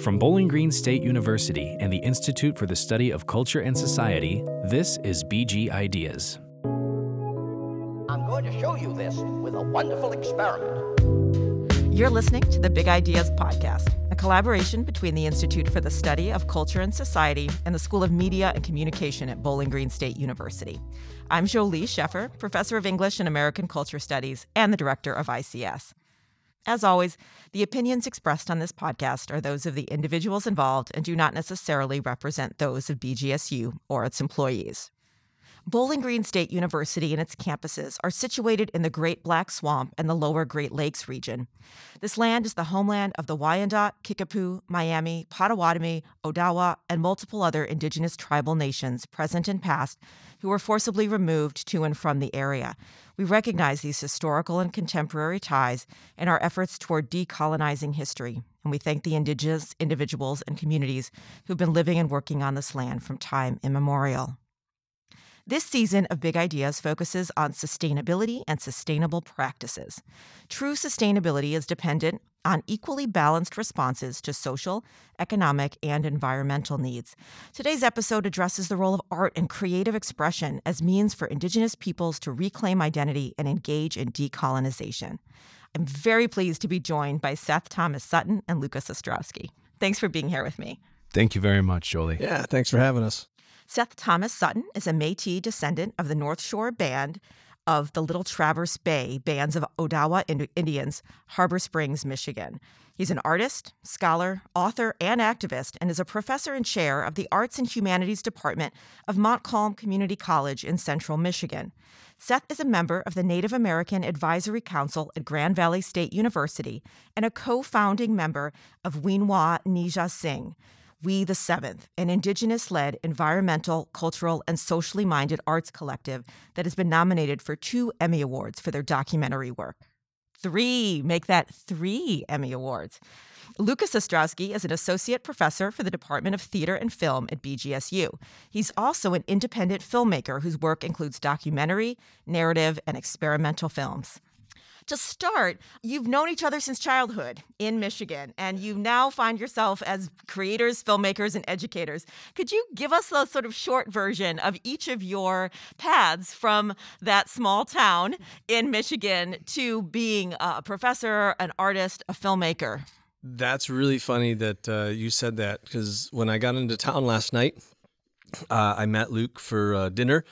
From Bowling Green State University and the Institute for the Study of Culture and Society, this is BG Ideas. I'm going to show you this with a wonderful experiment. You're listening to the Big Ideas Podcast, a collaboration between the Institute for the Study of Culture and Society and the School of Media and Communication at Bowling Green State University. I'm Jolie Sheffer, professor of English and American Culture Studies and the director of ICS. As always, the opinions expressed on this podcast are those of the individuals involved and do not necessarily represent those of BGSU or its employees. Bowling Green State University and its campuses are situated in the Great Black Swamp and the lower Great Lakes region. This land is the homeland of the Wyandot, Kickapoo, Miami, Potawatomi, Odawa, and multiple other indigenous tribal nations, present and past, who were forcibly removed to and from the area. We recognize these historical and contemporary ties in our efforts toward decolonizing history, and we thank the indigenous individuals and communities who've been living and working on this land from time immemorial. This season of Big Ideas focuses on sustainability and sustainable practices. True sustainability is dependent on equally balanced responses to social, economic, and environmental needs. Today's episode addresses the role of art and creative expression as means for Indigenous peoples to reclaim identity and engage in decolonization. I'm very pleased to be joined by Seth Thomas Sutton and Lucas Ostrowski. Thanks for being here with me. Thank you very much, Jolie. Yeah, thanks for having us. Seth Thomas Sutton is a Metis descendant of the North Shore Band of the Little Traverse Bay Bands of Odawa Indians, Harbor Springs, Michigan. He's an artist, scholar, author, and activist, and is a professor and chair of the Arts and Humanities Department of Montcalm Community College in central Michigan. Seth is a member of the Native American Advisory Council at Grand Valley State University and a co founding member of Weenwah Nija Singh. We the Seventh, an Indigenous led environmental, cultural, and socially minded arts collective that has been nominated for two Emmy Awards for their documentary work. Three, make that three Emmy Awards. Lucas Ostrowski is an associate professor for the Department of Theater and Film at BGSU. He's also an independent filmmaker whose work includes documentary, narrative, and experimental films to start, you've known each other since childhood in Michigan, and you now find yourself as creators, filmmakers, and educators. Could you give us a sort of short version of each of your paths from that small town in Michigan to being a professor, an artist, a filmmaker? That's really funny that uh, you said that because when I got into town last night, uh, I met Luke for uh, dinner,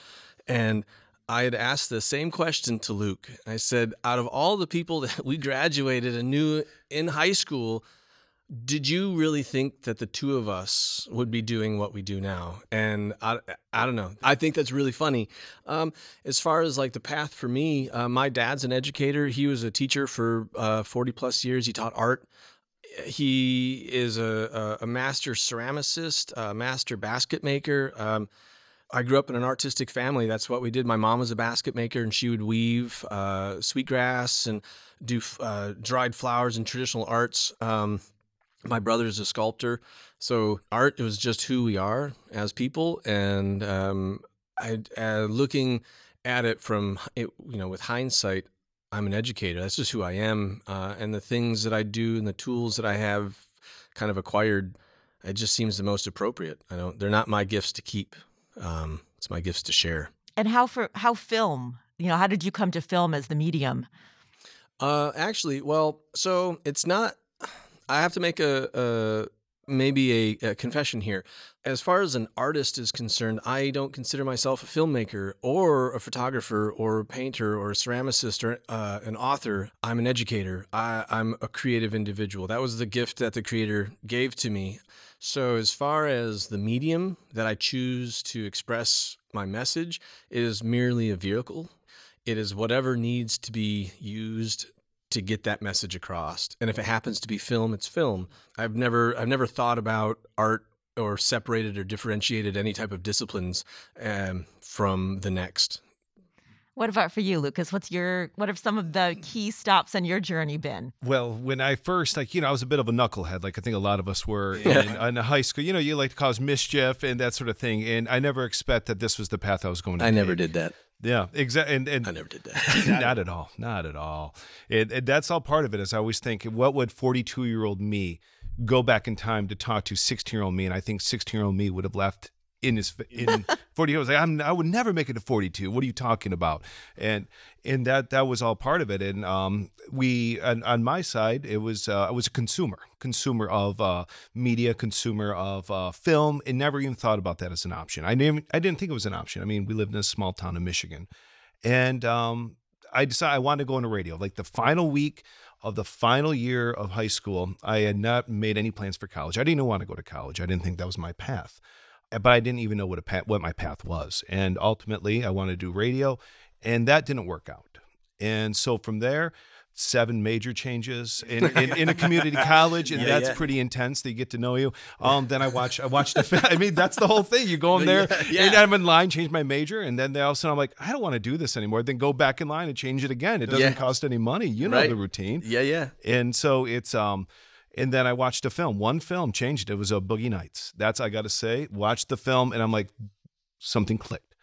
and I had asked the same question to Luke. I said, out of all the people that we graduated and knew in high school, did you really think that the two of us would be doing what we do now? And I, I don't know. I think that's really funny. Um, as far as like the path for me, uh, my dad's an educator. He was a teacher for uh, 40 plus years. He taught art. He is a, a, a master ceramicist, a master basket maker. Um, I grew up in an artistic family. That's what we did. My mom was a basket maker, and she would weave uh, sweetgrass and do uh, dried flowers and traditional arts. Um, my brother is a sculptor, so art—it was just who we are as people. And um, I, uh, looking at it from you know with hindsight, I'm an educator. That's just who I am, uh, and the things that I do and the tools that I have kind of acquired. It just seems the most appropriate. I don't. They're not my gifts to keep um, it's my gifts to share. And how for how film? You know, how did you come to film as the medium? Uh, actually, well, so it's not. I have to make a, a maybe a, a, confession here. As far as an artist is concerned, I don't consider myself a filmmaker or a photographer or a painter or a ceramicist or uh, an author. I'm an educator. I, I'm a creative individual. That was the gift that the creator gave to me. So, as far as the medium that I choose to express my message, is merely a vehicle. It is whatever needs to be used to get that message across. And if it happens to be film, it's film. I've never I've never thought about art or separated or differentiated any type of disciplines um, from the next. What about for you, Lucas? What's your what have some of the key stops on your journey been? Well, when I first like you know I was a bit of a knucklehead, like I think a lot of us were in, in high school. You know, you like to cause mischief and that sort of thing, and I never expect that this was the path I was going to. I take. never did that. Yeah, exactly. And, and I never did that. not at all. Not at all. It, it, that's all part of it. Is I always think, what would forty-two-year-old me go back in time to talk to 16 year old me, and I think 16 year old me would have left in his in 40 years. Like I'm, I would never make it to 42. What are you talking about? And and that that was all part of it. And um, we on, on my side, it was uh, I was a consumer, consumer of uh, media, consumer of uh, film, and never even thought about that as an option. I didn't I didn't think it was an option. I mean, we lived in a small town in Michigan, and um, I decided I wanted to go into radio. Like the final week of the final year of high school, I had not made any plans for college. I didn't even want to go to college. I didn't think that was my path but I didn't even know what a path, what my path was. And ultimately, I wanted to do radio, and that didn't work out. And so from there, seven major changes in, in, in a community college, and yeah, that's yeah. pretty intense. They get to know you. Um, then I watch I watched the. I mean, that's the whole thing. You go in there, yeah, and I'm in line, change my major, and then they all of a sudden I'm like, I don't want to do this anymore. Then go back in line and change it again. It doesn't cost any money. You know right. the routine. Yeah, yeah. And so it's um and then I watched a film. One film changed. It was a Boogie Nights. That's I got to say. Watched the film, and I'm like, something clicked.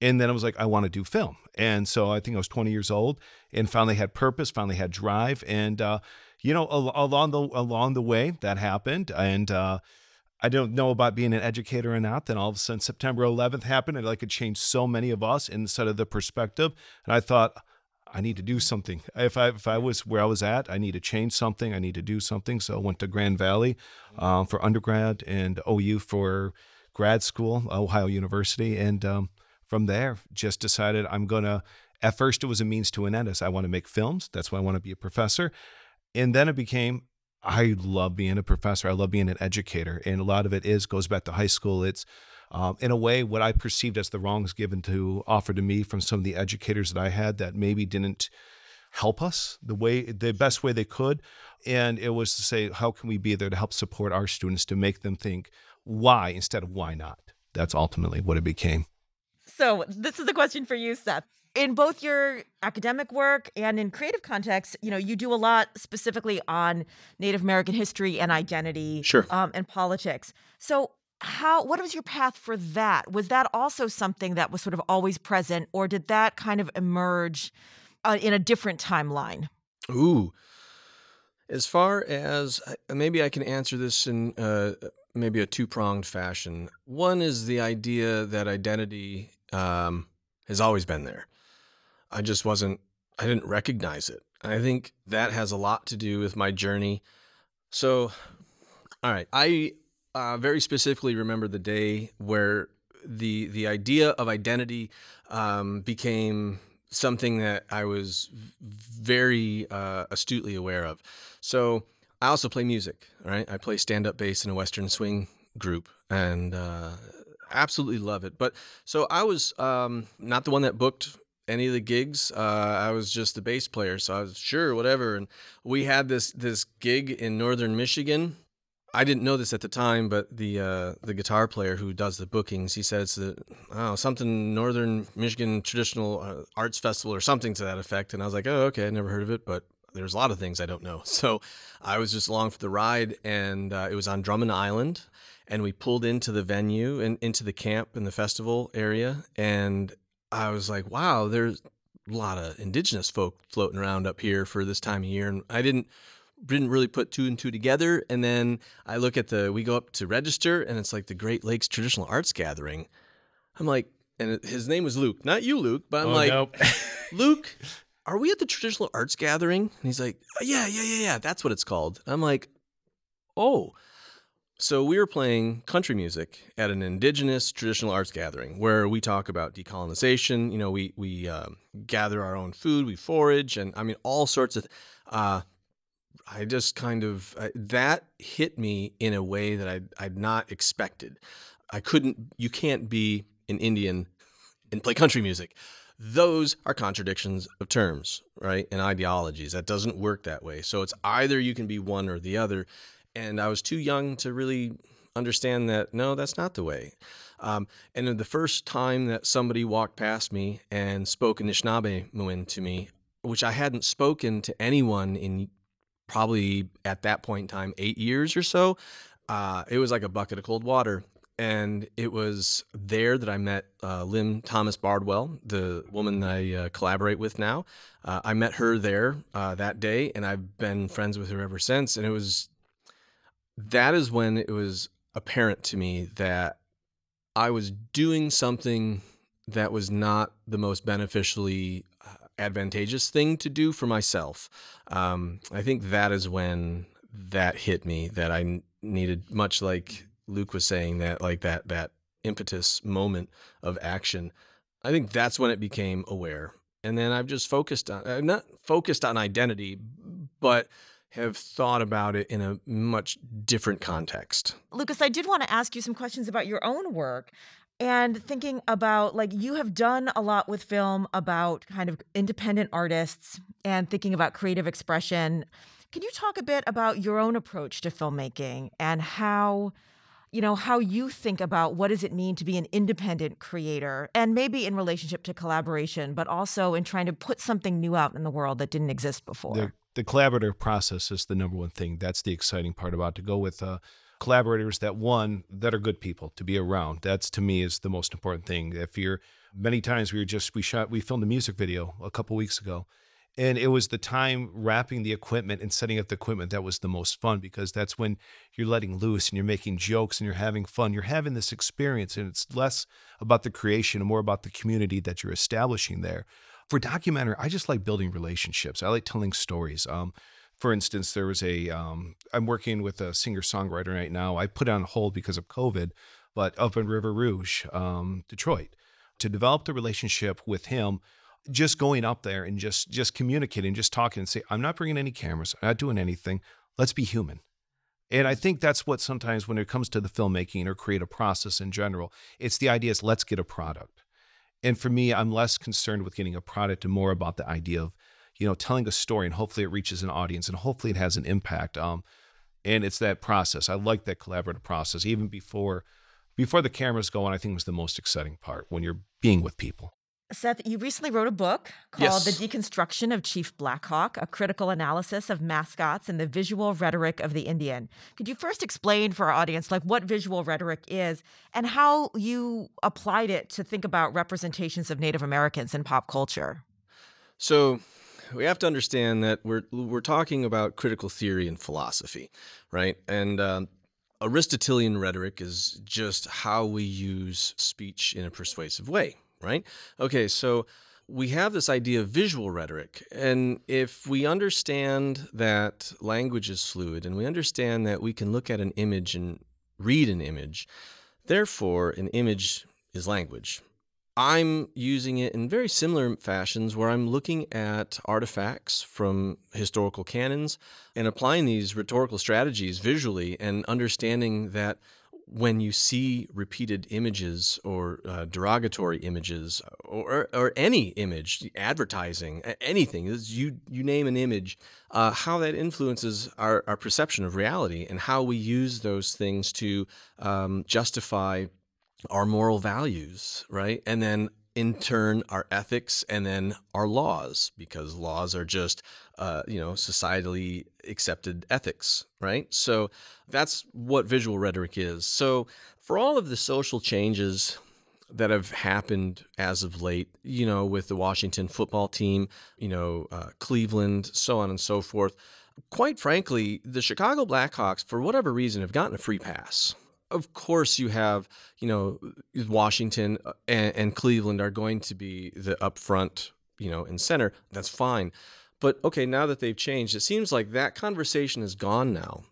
And then I was like, I want to do film. And so I think I was 20 years old, and finally had purpose, finally had drive, and uh, you know, along the along the way that happened, and. Uh, I don't know about being an educator or not. Then all of a sudden, September 11th happened, and like it changed so many of us instead of the perspective. And I thought, I need to do something. If I if I was where I was at, I need to change something. I need to do something. So I went to Grand Valley um, for undergrad and OU for grad school, Ohio University, and um, from there just decided I'm gonna. At first, it was a means to an end. As I want to make films. That's why I want to be a professor, and then it became. I love being a professor. I love being an educator, and a lot of it is goes back to high school. It's um, in a way, what I perceived as the wrongs given to offer to me from some of the educators that I had that maybe didn't help us the way the best way they could. And it was to say how can we be there to help support our students to make them think why instead of why not? That's ultimately what it became. So this is a question for you seth. In both your academic work and in creative context you know you do a lot specifically on native american history and identity sure. um, and politics. So how what was your path for that? Was that also something that was sort of always present or did that kind of emerge uh, in a different timeline? Ooh. As far as maybe i can answer this in uh, maybe a two-pronged fashion. One is the idea that identity um, has always been there. I just wasn't i didn't recognize it. I think that has a lot to do with my journey. So all right. I uh, very specifically remember the day where the the idea of identity um, became something that I was very uh, astutely aware of. So I also play music. Right, I play stand up bass in a Western swing group, and uh, absolutely love it. But so I was um, not the one that booked any of the gigs. Uh, I was just the bass player, so I was sure whatever. And we had this this gig in northern Michigan I didn't know this at the time, but the uh, the guitar player who does the bookings, he says that oh something Northern Michigan Traditional uh, Arts Festival or something to that effect, and I was like, oh okay, I never heard of it, but there's a lot of things I don't know. So I was just along for the ride, and uh, it was on Drummond Island, and we pulled into the venue and into the camp in the festival area, and I was like, wow, there's a lot of indigenous folk floating around up here for this time of year, and I didn't didn't really put two and two together. And then I look at the, we go up to register and it's like the Great Lakes Traditional Arts Gathering. I'm like, and his name was Luke, not you, Luke, but I'm oh, like, nope. Luke, are we at the Traditional Arts Gathering? And he's like, oh, yeah, yeah, yeah, yeah. That's what it's called. I'm like, oh. So we were playing country music at an indigenous traditional arts gathering where we talk about decolonization. You know, we we um, gather our own food, we forage, and I mean all sorts of. Uh, I just kind of that hit me in a way that I'd, I'd not expected. I couldn't. You can't be an Indian and play country music. Those are contradictions of terms, right? And ideologies. That doesn't work that way. So it's either you can be one or the other. And I was too young to really understand that no, that's not the way. Um, and the first time that somebody walked past me and spoke Anishinaabemowin to me, which I hadn't spoken to anyone in probably at that point in time, eight years or so. Uh, it was like a bucket of cold water. And it was there that I met uh, Lynn Thomas Bardwell, the woman I uh, collaborate with now. Uh, I met her there uh, that day, and I've been friends with her ever since. And it was that is when it was apparent to me that I was doing something that was not the most beneficially advantageous thing to do for myself. Um, I think that is when that hit me that I needed, much like Luke was saying, that like that that impetus moment of action. I think that's when it became aware, and then I've just focused on uh, not focused on identity, but have thought about it in a much different context. Lucas, I did want to ask you some questions about your own work and thinking about like you have done a lot with film about kind of independent artists and thinking about creative expression. Can you talk a bit about your own approach to filmmaking and how you know how you think about what does it mean to be an independent creator and maybe in relationship to collaboration but also in trying to put something new out in the world that didn't exist before the collaborative process is the number one thing that's the exciting part about to go with uh, collaborators that one that are good people to be around that's to me is the most important thing if you're many times we were just we shot we filmed a music video a couple weeks ago and it was the time wrapping the equipment and setting up the equipment that was the most fun because that's when you're letting loose and you're making jokes and you're having fun. You're having this experience, and it's less about the creation and more about the community that you're establishing there. For documentary, I just like building relationships. I like telling stories. Um, for instance, there was a. am working with a singer songwriter right now. I put on hold because of COVID, but up in River Rouge, um, Detroit, to develop the relationship with him just going up there and just just communicating, just talking and say, I'm not bringing any cameras, I'm not doing anything. Let's be human. And I think that's what sometimes when it comes to the filmmaking or creative process in general, it's the idea is let's get a product. And for me, I'm less concerned with getting a product and more about the idea of, you know, telling a story and hopefully it reaches an audience and hopefully it has an impact. Um, and it's that process. I like that collaborative process. Even before before the cameras go on, I think was the most exciting part when you're being with people. Seth, you recently wrote a book called yes. The Deconstruction of Chief Blackhawk, a critical analysis of mascots and the visual rhetoric of the Indian. Could you first explain for our audience like what visual rhetoric is and how you applied it to think about representations of Native Americans in pop culture? So, we have to understand that we're we're talking about critical theory and philosophy, right? And um, Aristotelian rhetoric is just how we use speech in a persuasive way, right? Okay, so we have this idea of visual rhetoric. And if we understand that language is fluid and we understand that we can look at an image and read an image, therefore, an image is language. I'm using it in very similar fashions where I'm looking at artifacts from historical canons and applying these rhetorical strategies visually and understanding that when you see repeated images or uh, derogatory images or, or any image, advertising, anything, you, you name an image, uh, how that influences our, our perception of reality and how we use those things to um, justify our moral values, right? And then in turn our ethics and then our laws because laws are just uh, you know societally accepted ethics right? So that's what visual rhetoric is. So for all of the social changes that have happened as of late you know with the washington football team you know uh, cleveland so on and so forth quite frankly the chicago blackhawks for whatever reason have gotten a free pass. Of course you have you know Washington uh, and, and, Cleveland are going to be the upfront you know in center. That's fine but okay now that they've changed it seems like that conversation is gone now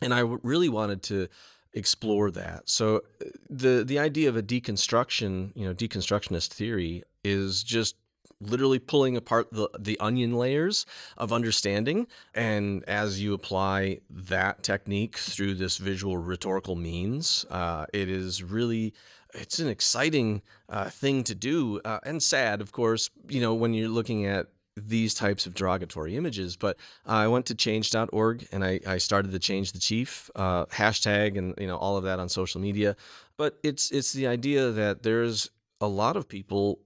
and I really wanted to explore that so uh, the the idea of a deconstruction you know deconstructionist theory is just literally pulling apart the, the onion layers of understanding. And as you apply that technique through this visual rhetorical means, uh, it is really it's an exciting uh, thing to do uh, and sad, of course, you know, when you're looking at these types of derogatory images. But I went to change.org and I, I started the Change the Chief uh, hashtag and, you know, all of that on social media. But it's, it's the idea that there's a lot of people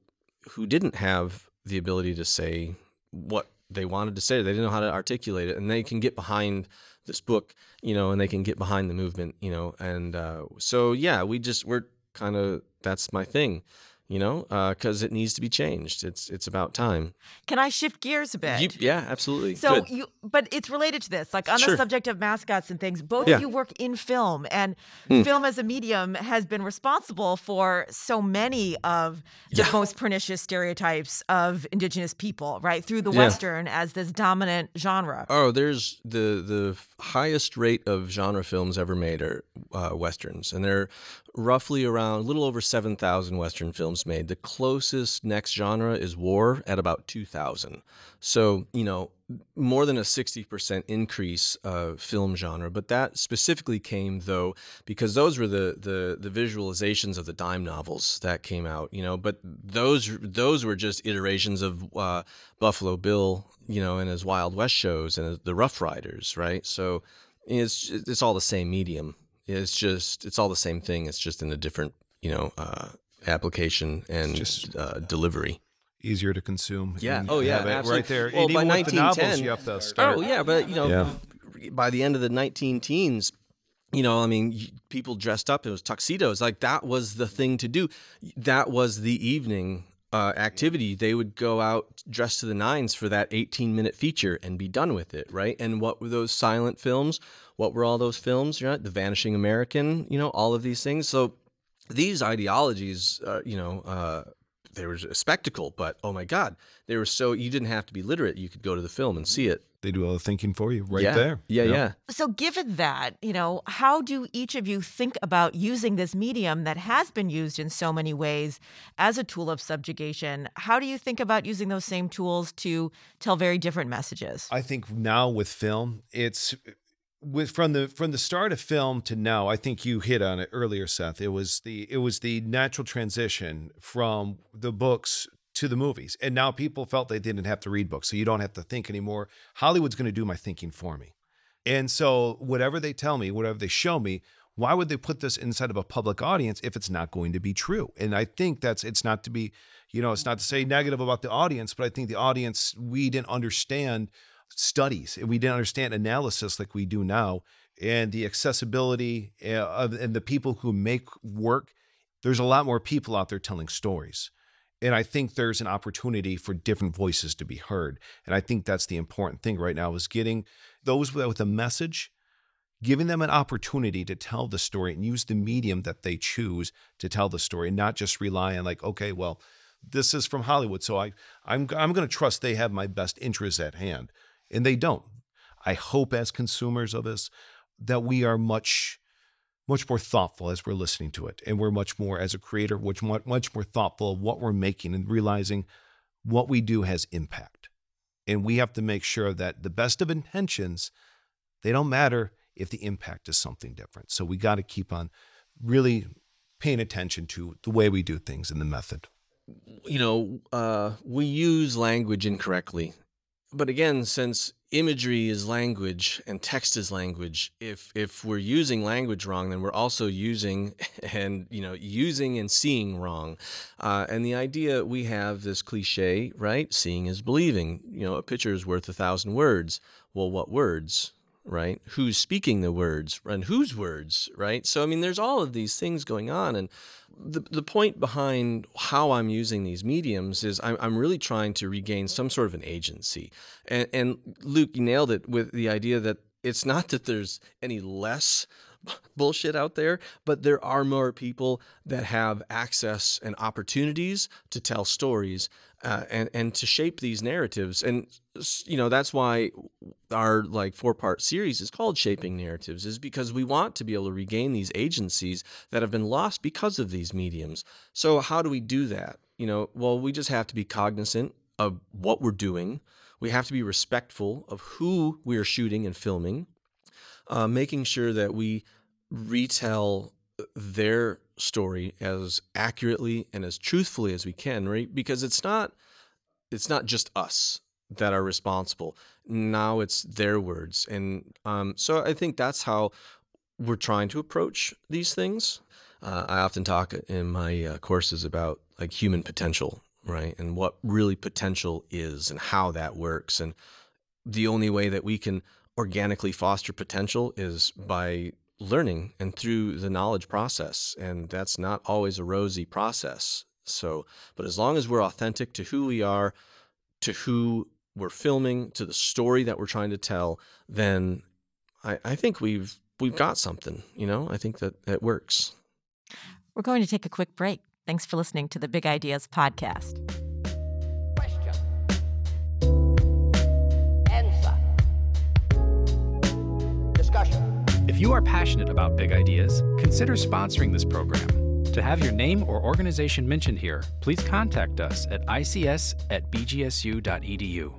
who didn't have the ability to say what they wanted to say. They didn't know how to articulate it, and they can get behind this book, you know, and they can get behind the movement, you know. And uh, so, yeah, we just we're kind of that's my thing, you know, because uh, it needs to be changed. It's it's about time. Can I shift gears a bit? You, yeah, absolutely. So Good. you, but it's related to this. Like on Sure. the subject of mascots and things, both Yeah. of you work in film, and Hmm. film as a medium has been responsible for so many of the Yeah. most pernicious stereotypes of indigenous people, right? Through the Yeah. western as this dominant genre. Oh, there's the the highest rate of genre films ever made are uh, westerns, and there are roughly around a little over seven thousand western films made. The closest next genre is war at about two thousand. So you know more than a sixty percent increase of film genre, but that specifically came though because those were the the the visualizations of the dime novels that came out. You know, but those those were just iterations of uh, Buffalo Bill, you know, and his Wild West shows and the Rough Riders, right? So it's it's all the same medium. It's just it's all the same thing. It's just in a different, you know, uh, application and just- uh, delivery. Easier to consume. Yeah. Oh, yeah, absolutely. Right there. Well, and by even with the novels, 1910 you have to start. Oh yeah, but you know, Yeah. by the end of the 19 teens, you know, I mean, people dressed up. It was tuxedos. Like that was the thing to do. That was the evening uh, activity. They would go out dressed to the nines for that 18 minute feature and be done with it, right? And what were those silent films? What were all those films? Right? The Vanishing American. You know, all of these things. So these ideologies, uh, you know, uh, they were a spectacle, but oh my God, they were so you didn't have to be literate. You could go to the film and see it They do all the thinking for you right yeah. there. Yeah, Yep. yeah. So, given that, you know, how do each of you think about using this medium that has been used in so many ways as a tool of subjugation? How do you think about using those same tools to tell very different messages? I think now with film, it's with from the from the start of film to now. I think you hit on it earlier, Seth. It was the it was the natural transition from the books to the movies, and now people felt they didn't have to read books, so you don't have to think anymore. Hollywood's going to do my thinking for me, and so whatever they tell me, whatever they show me. Why would they put this inside of a public audience if it's not going to be true? And I think that's it's not to be, you know, it's not to say negative about the audience, but I think the audience we didn't understand studies and we didn't understand analysis like we do now and the accessibility uh, of and the people who make work there's a lot more people out there telling stories. And i think there's an opportunity for different voices to be heard and i think that's the important thing right now is getting those with a message giving them an opportunity to tell the story and use the medium that they choose to tell the story and not just rely on like okay well this is from hollywood so i i'm, I'm going to trust they have my best interests at hand and they don't. I hope as consumers of this that we are much much more thoughtful as we're listening to it and we're much more as a creator much much, much more thoughtful of what we're making and realizing what we do has impact. And we have to make sure that the best of intentions they don't matter if the impact is something different. So we got to keep on really paying attention to the way we do things and the method. You know, uh, we use language incorrectly. But again, since imagery is language and text is language, if if we're using language wrong, then we're also using and you know using and seeing wrong. Uh, and the idea we have this cliche, right? Seeing is believing. You know, a picture is worth a thousand words. Well, what words? right? Who's speaking the words and whose words, right? So I mean, there's all of these things going on, and the the point behind how I'm using these mediums is I'm I'm really trying to regain some sort of an agency. And and Luke, you nailed it with the idea that it's not that there's any less bullshit out there, but there are more people that have access and opportunities to tell stories uh, and and to shape these narratives. And you know that's why our like four part series is called Shaping Narratives, is because we want to be able to regain these agencies that have been lost because of these mediums. So how do we do that? You know, well, we just have to be cognizant of what we're doing. We have to be respectful of who we are shooting and filming uh, making sure that we retell their story as accurately and as truthfully as we can, right? Because it's not it's not just us that are responsible. Now it's their words, and um, so I think that's how we're trying to approach these things. Uh, I often talk in my uh, courses about like human potential, right, and what really potential is, and how that works, and the only way that we can organically foster potential is by learning and through the knowledge process and that's not always a rosy process So, but as long as we're authentic to who we are, to who we're filming, to the story that we're trying to tell, then I, I think we've we've got something. You know, I think that it works. We're going to take a quick break. Thanks for listening to the Big Ideas podcast. If you are passionate about big ideas, consider sponsoring this program. To have your name or organization mentioned here, please contact us at ics at bgsu.edu.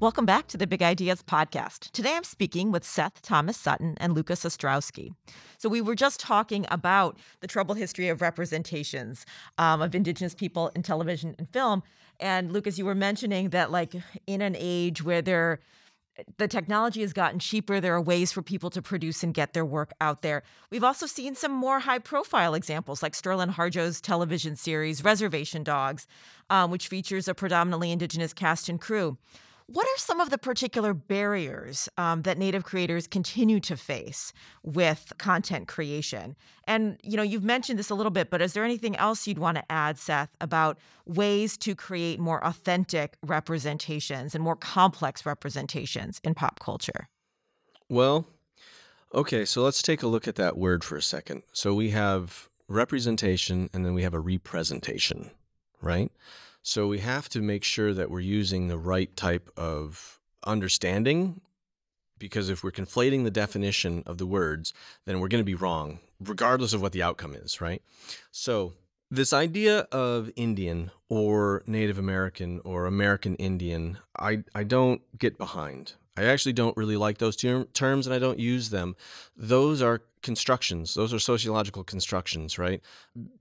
Welcome back to the Big Ideas podcast. Today I'm speaking with Seth Thomas Sutton and Lucas Ostrowski. So, we were just talking about the troubled history of representations um, of Indigenous people in television and film. And Lucas, you were mentioning that, like, in an age where there the technology has gotten cheaper. There are ways for people to produce and get their work out there. We've also seen some more high profile examples, like Sterlin Harjo's television series, Reservation Dogs, um, which features a predominantly Indigenous cast and crew. What are some of the particular barriers um, that Native creators continue to face with content creation? And you know, you've mentioned this a little bit, but is there anything else you'd want to add, Seth, about ways to create more authentic representations and more complex representations in pop culture? Well, okay, so let's take a look at that word for a second. So we have representation and then we have a representation, right? So we have to make sure that we're using the right type of understanding because if we're conflating the definition of the words, then we're going to be wrong, regardless of what the outcome is, right? So, this idea of Indian or Native American or American Indian, I, I don't get behind. I actually don't really like those ter- terms and I don't use them. Those are constructions, those are sociological constructions, right?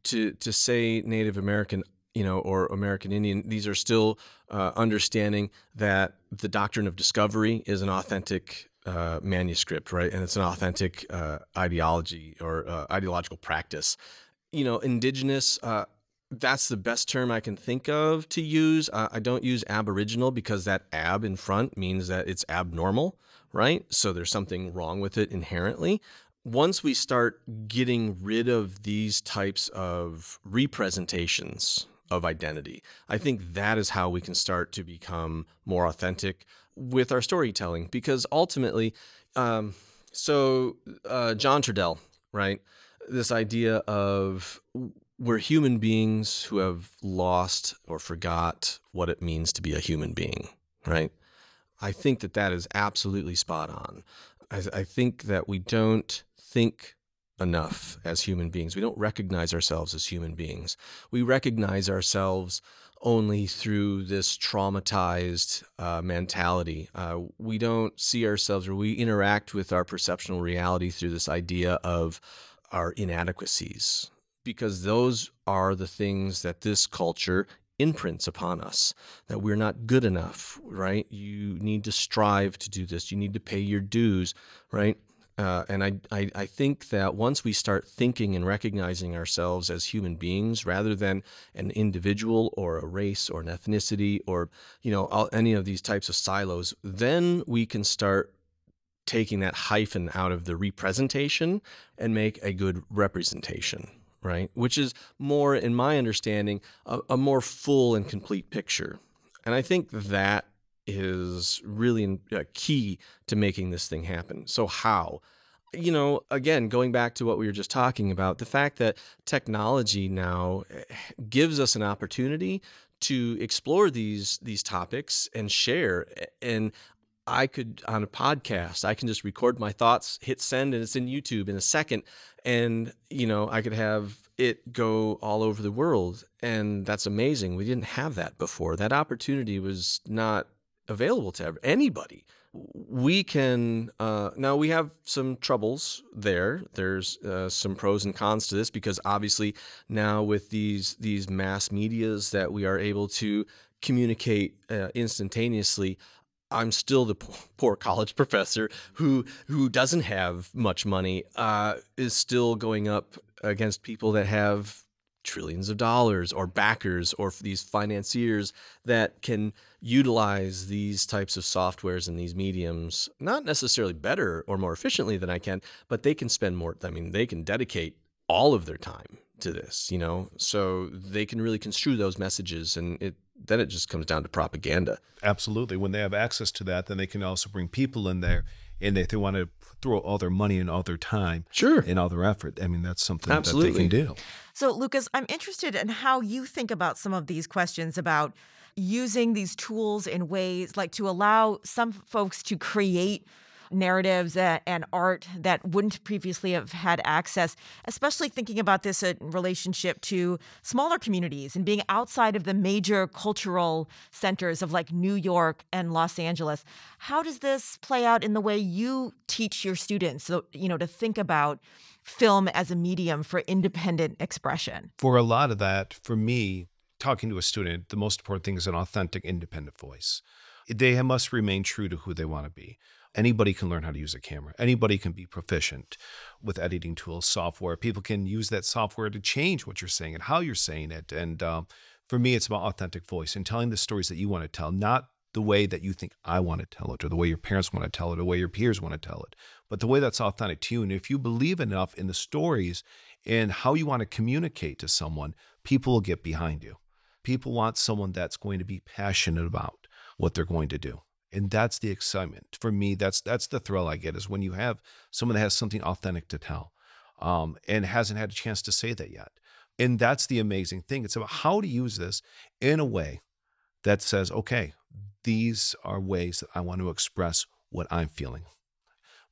To, to say Native American, you know, or American Indian, these are still uh, understanding that the doctrine of discovery is an authentic uh, manuscript, right? And it's an authentic uh, ideology or uh, ideological practice. You know, indigenous. Uh, that's the best term I can think of to use. Uh, I don't use aboriginal because that ab in front means that it's abnormal, right? So there's something wrong with it inherently once we start getting rid of these types of representations of identity. I think that is how we can start to become more authentic with our storytelling because ultimately, um, so uh, John Trudell, right? This idea of we're human beings who have lost or forgot what it means to be a human being, right? I think that that is absolutely spot on. I, I think that we don't think enough as human beings. We don't recognize ourselves as human beings. We recognize ourselves only through this traumatized uh, mentality. Uh, we don't see ourselves or we interact with our perceptual reality through this idea of our inadequacies, because those are the things that this culture imprints upon us that we're not good enough, right? You need to strive to do this. You need to pay your dues, right? Uh, and I, I, I, think that once we start thinking and recognizing ourselves as human beings rather than an individual or a race or an ethnicity or you know all, any of these types of silos, then we can start taking that hyphen out of the representation and make a good representation, right? Which is more, in my understanding, a, a more full and complete picture. And I think that is really uh, key to making this thing happen. So, how? You know, again, going back to what we were just talking about, the fact that technology now eh, gives us an opportunity to explore these these topics and share and I could on a podcast, I can just record my thoughts, hit send, and it's in YouTube in a second. And, you know, I could have it go all over the world. And that's amazing. We didn't have that before. That opportunity was not available to anybody. We can uh, now we have some troubles there. There's uh, some pros and cons to this because obviously now with these these mass medias that we are able to communicate uh, instantaneously. I'm still the poor college professor who who doesn't have much money. Uh, is still going up against people that have trillions of dollars or backers or these financiers that can utilize these types of softwares and these mediums not necessarily better or more efficiently than I can but they can spend more I mean they can dedicate all of their time to this, you know, so they can really construe those messages, and it then it just comes down to propaganda. Absolutely. When they have access to that, then they can also bring people in there, and if they want to throw all their money and all their time, Sure. and all their effort, I mean, that's something that Absolutely. they can do. So, Lucas, I'm interested in how you think about some of these questions about using these tools in ways like to allow some folks to create narratives and art that wouldn't previously have had access, especially thinking about this in relationship to smaller communities and being outside of the major cultural centers of like New York and Los Angeles. How does this play out in the way you teach your students, you know, to think about film as a medium for independent expression? For a lot of that, for me, talking to a student, the most important thing is an authentic, independent voice. They must remain true to who they want to be. Anybody can learn how to use a camera. Anybody can be proficient with editing tools, software. People can use that software to change what you're saying and how you're saying it. And um, for me, it's about authentic voice and telling the stories that you want to tell, not the way that you think I want to tell it, or the way your parents want to tell it, or the way your peers want to tell it, but the way that's authentic to you. And if you believe enough in the stories and how you want to communicate to someone, people will get behind you. People want someone that's going to be passionate about what they're going to do. And that's the excitement for me. That's that's the thrill I get is when you have someone that has something authentic to tell, um, and hasn't had a chance to say that yet. And that's the amazing thing. It's about how to use this in a way that says, okay, these are ways that I want to express what I'm feeling.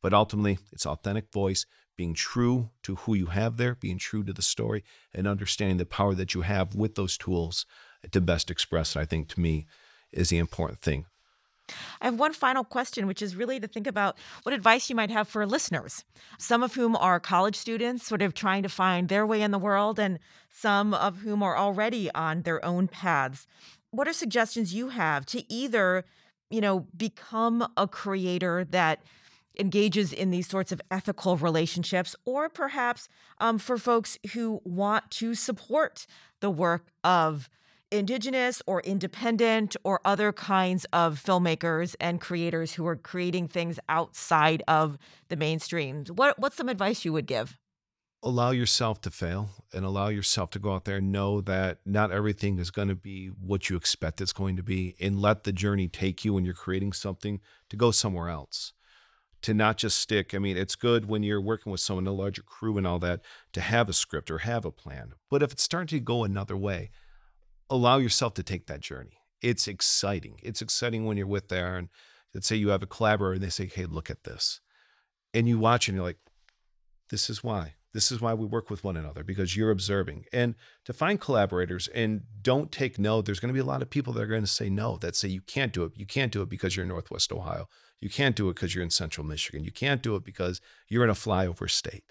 But ultimately, it's authentic voice, being true to who you have there, being true to the story, and understanding the power that you have with those tools to best express it, I think to me is the important thing. I have one final question, which is really to think about what advice you might have for listeners, some of whom are college students, sort of trying to find their way in the world, and some of whom are already on their own paths. What are suggestions you have to either, you know, become a creator that engages in these sorts of ethical relationships, or perhaps um, for folks who want to support the work of indigenous or independent or other kinds of filmmakers and creators who are creating things outside of the mainstream. What what's some advice you would give? Allow yourself to fail and allow yourself to go out there and know that not everything is going to be what you expect it's going to be and let the journey take you when you're creating something to go somewhere else. To not just stick. I mean, it's good when you're working with someone, a larger crew and all that, to have a script or have a plan. But if it's starting to go another way, allow yourself to take that journey. It's exciting. It's exciting when you're with there and let's say you have a collaborator and they say, hey, look at this. And you watch and you're like, this is why. This is why we work with one another because you're observing. And to find collaborators and don't take no, there's going to be a lot of people that are going to say no, that say you can't do it. You can't do it because you're in Northwest Ohio. You can't do it because you're in Central Michigan. You can't do it because you're in a flyover state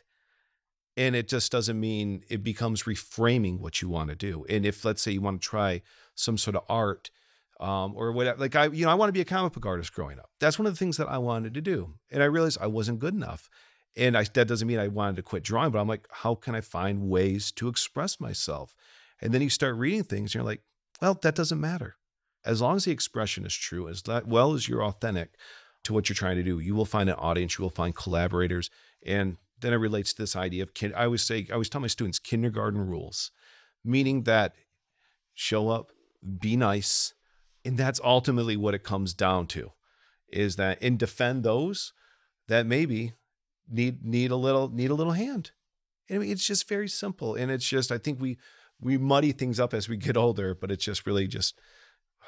and it just doesn't mean it becomes reframing what you want to do. And if let's say you want to try some sort of art um, or whatever like i you know i want to be a comic book artist growing up. That's one of the things that i wanted to do and i realized i wasn't good enough. And I, that doesn't mean i wanted to quit drawing but i'm like how can i find ways to express myself? And then you start reading things and you're like well that doesn't matter. As long as the expression is true as well as you're authentic to what you're trying to do you will find an audience you will find collaborators and then it relates to this idea of kid. I always say, I always tell my students kindergarten rules, meaning that show up, be nice, and that's ultimately what it comes down to, is that and defend those that maybe need need a little need a little hand. I mean, it's just very simple, and it's just I think we we muddy things up as we get older, but it's just really just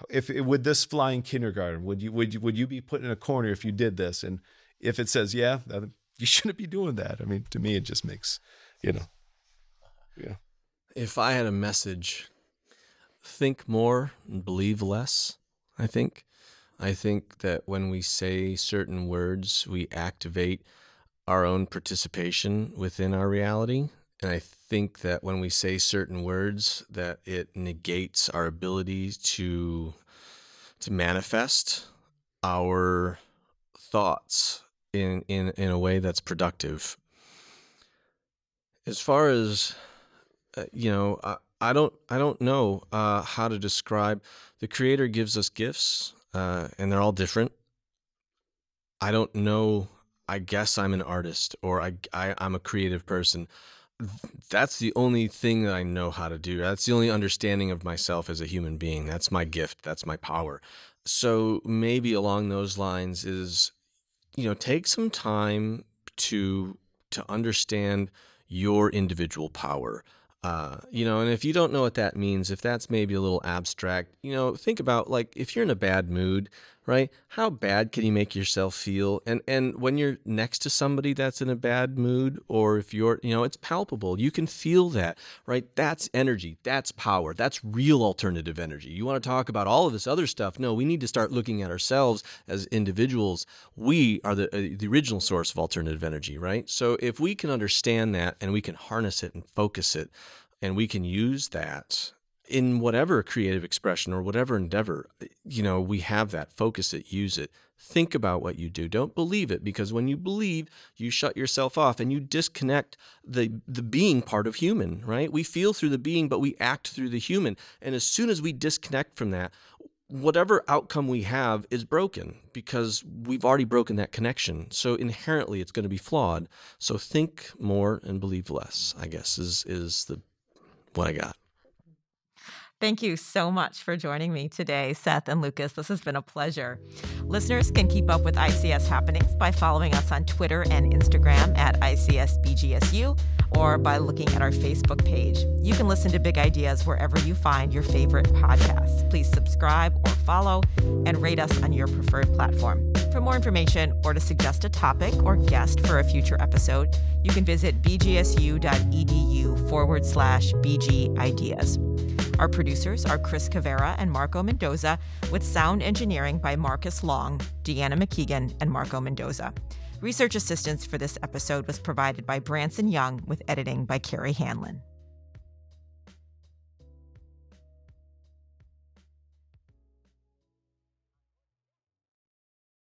if would this fly in kindergarten, would you would you would you be put in a corner if you did this? And if it says yeah, you shouldn't be doing that. I mean, to me, it just makes, you know, yeah. If I had a message, think more and believe less, I think. I think that when we say certain words, we activate our own participation within our reality. And I think that when we say certain words, that it negates our ability to to manifest our thoughts in in in a way that's productive. As far as uh, you know, I, I don't I don't know uh, how to describe. The Creator gives us gifts, uh, and they're all different. I don't know. I guess I'm an artist, or I, I I'm a creative person. that's the only thing that I know how to do. That's the only understanding of myself as a human being. That's my gift. That's my power. So maybe along those lines is, you know, take some time to to understand your individual power. Uh, you know, and if you don't know what that means, if that's maybe a little abstract, you know, think about like if you're in a bad mood, right? How bad can you make yourself feel? And and when you're next to somebody that's in a bad mood, or if you're, you know, it's palpable. You can feel that, right? That's energy. That's power. That's real alternative energy. You want to talk about all of this other stuff? No, we need to start looking at ourselves as individuals. We are the uh, the original source of alternative energy, right? So if we can understand that and we can harness it and focus it, and we can use that in whatever creative expression or whatever endeavor, you know, we have that. Focus it, use it. Think about what you do. Don't believe it because when you believe, you shut yourself off and you disconnect the the being part of human, right? We feel through the being, but we act through the human. And as soon as we disconnect from that, whatever outcome we have is broken because we've already broken that connection. So inherently it's going to be flawed. So think more and believe less, I guess is is the what I got. Thank you so much for joining me today, Seth and Lucas. This has been a pleasure. Listeners can keep up with ICS happenings by following us on Twitter and Instagram at ICSBGSU or by looking at our Facebook page. You can listen to Big Ideas wherever you find your favorite podcasts. Please subscribe or follow and rate us on your preferred platform. For more information or to suggest a topic or guest for a future episode, you can visit bgsu.edu forward slash BG Ideas. Our producers are Chris Cavera and Marco Mendoza, with sound engineering by Marcus Long, Deanna McKeegan, and Marco Mendoza. Research assistance for this episode was provided by Branson Young, with editing by Carrie Hanlon.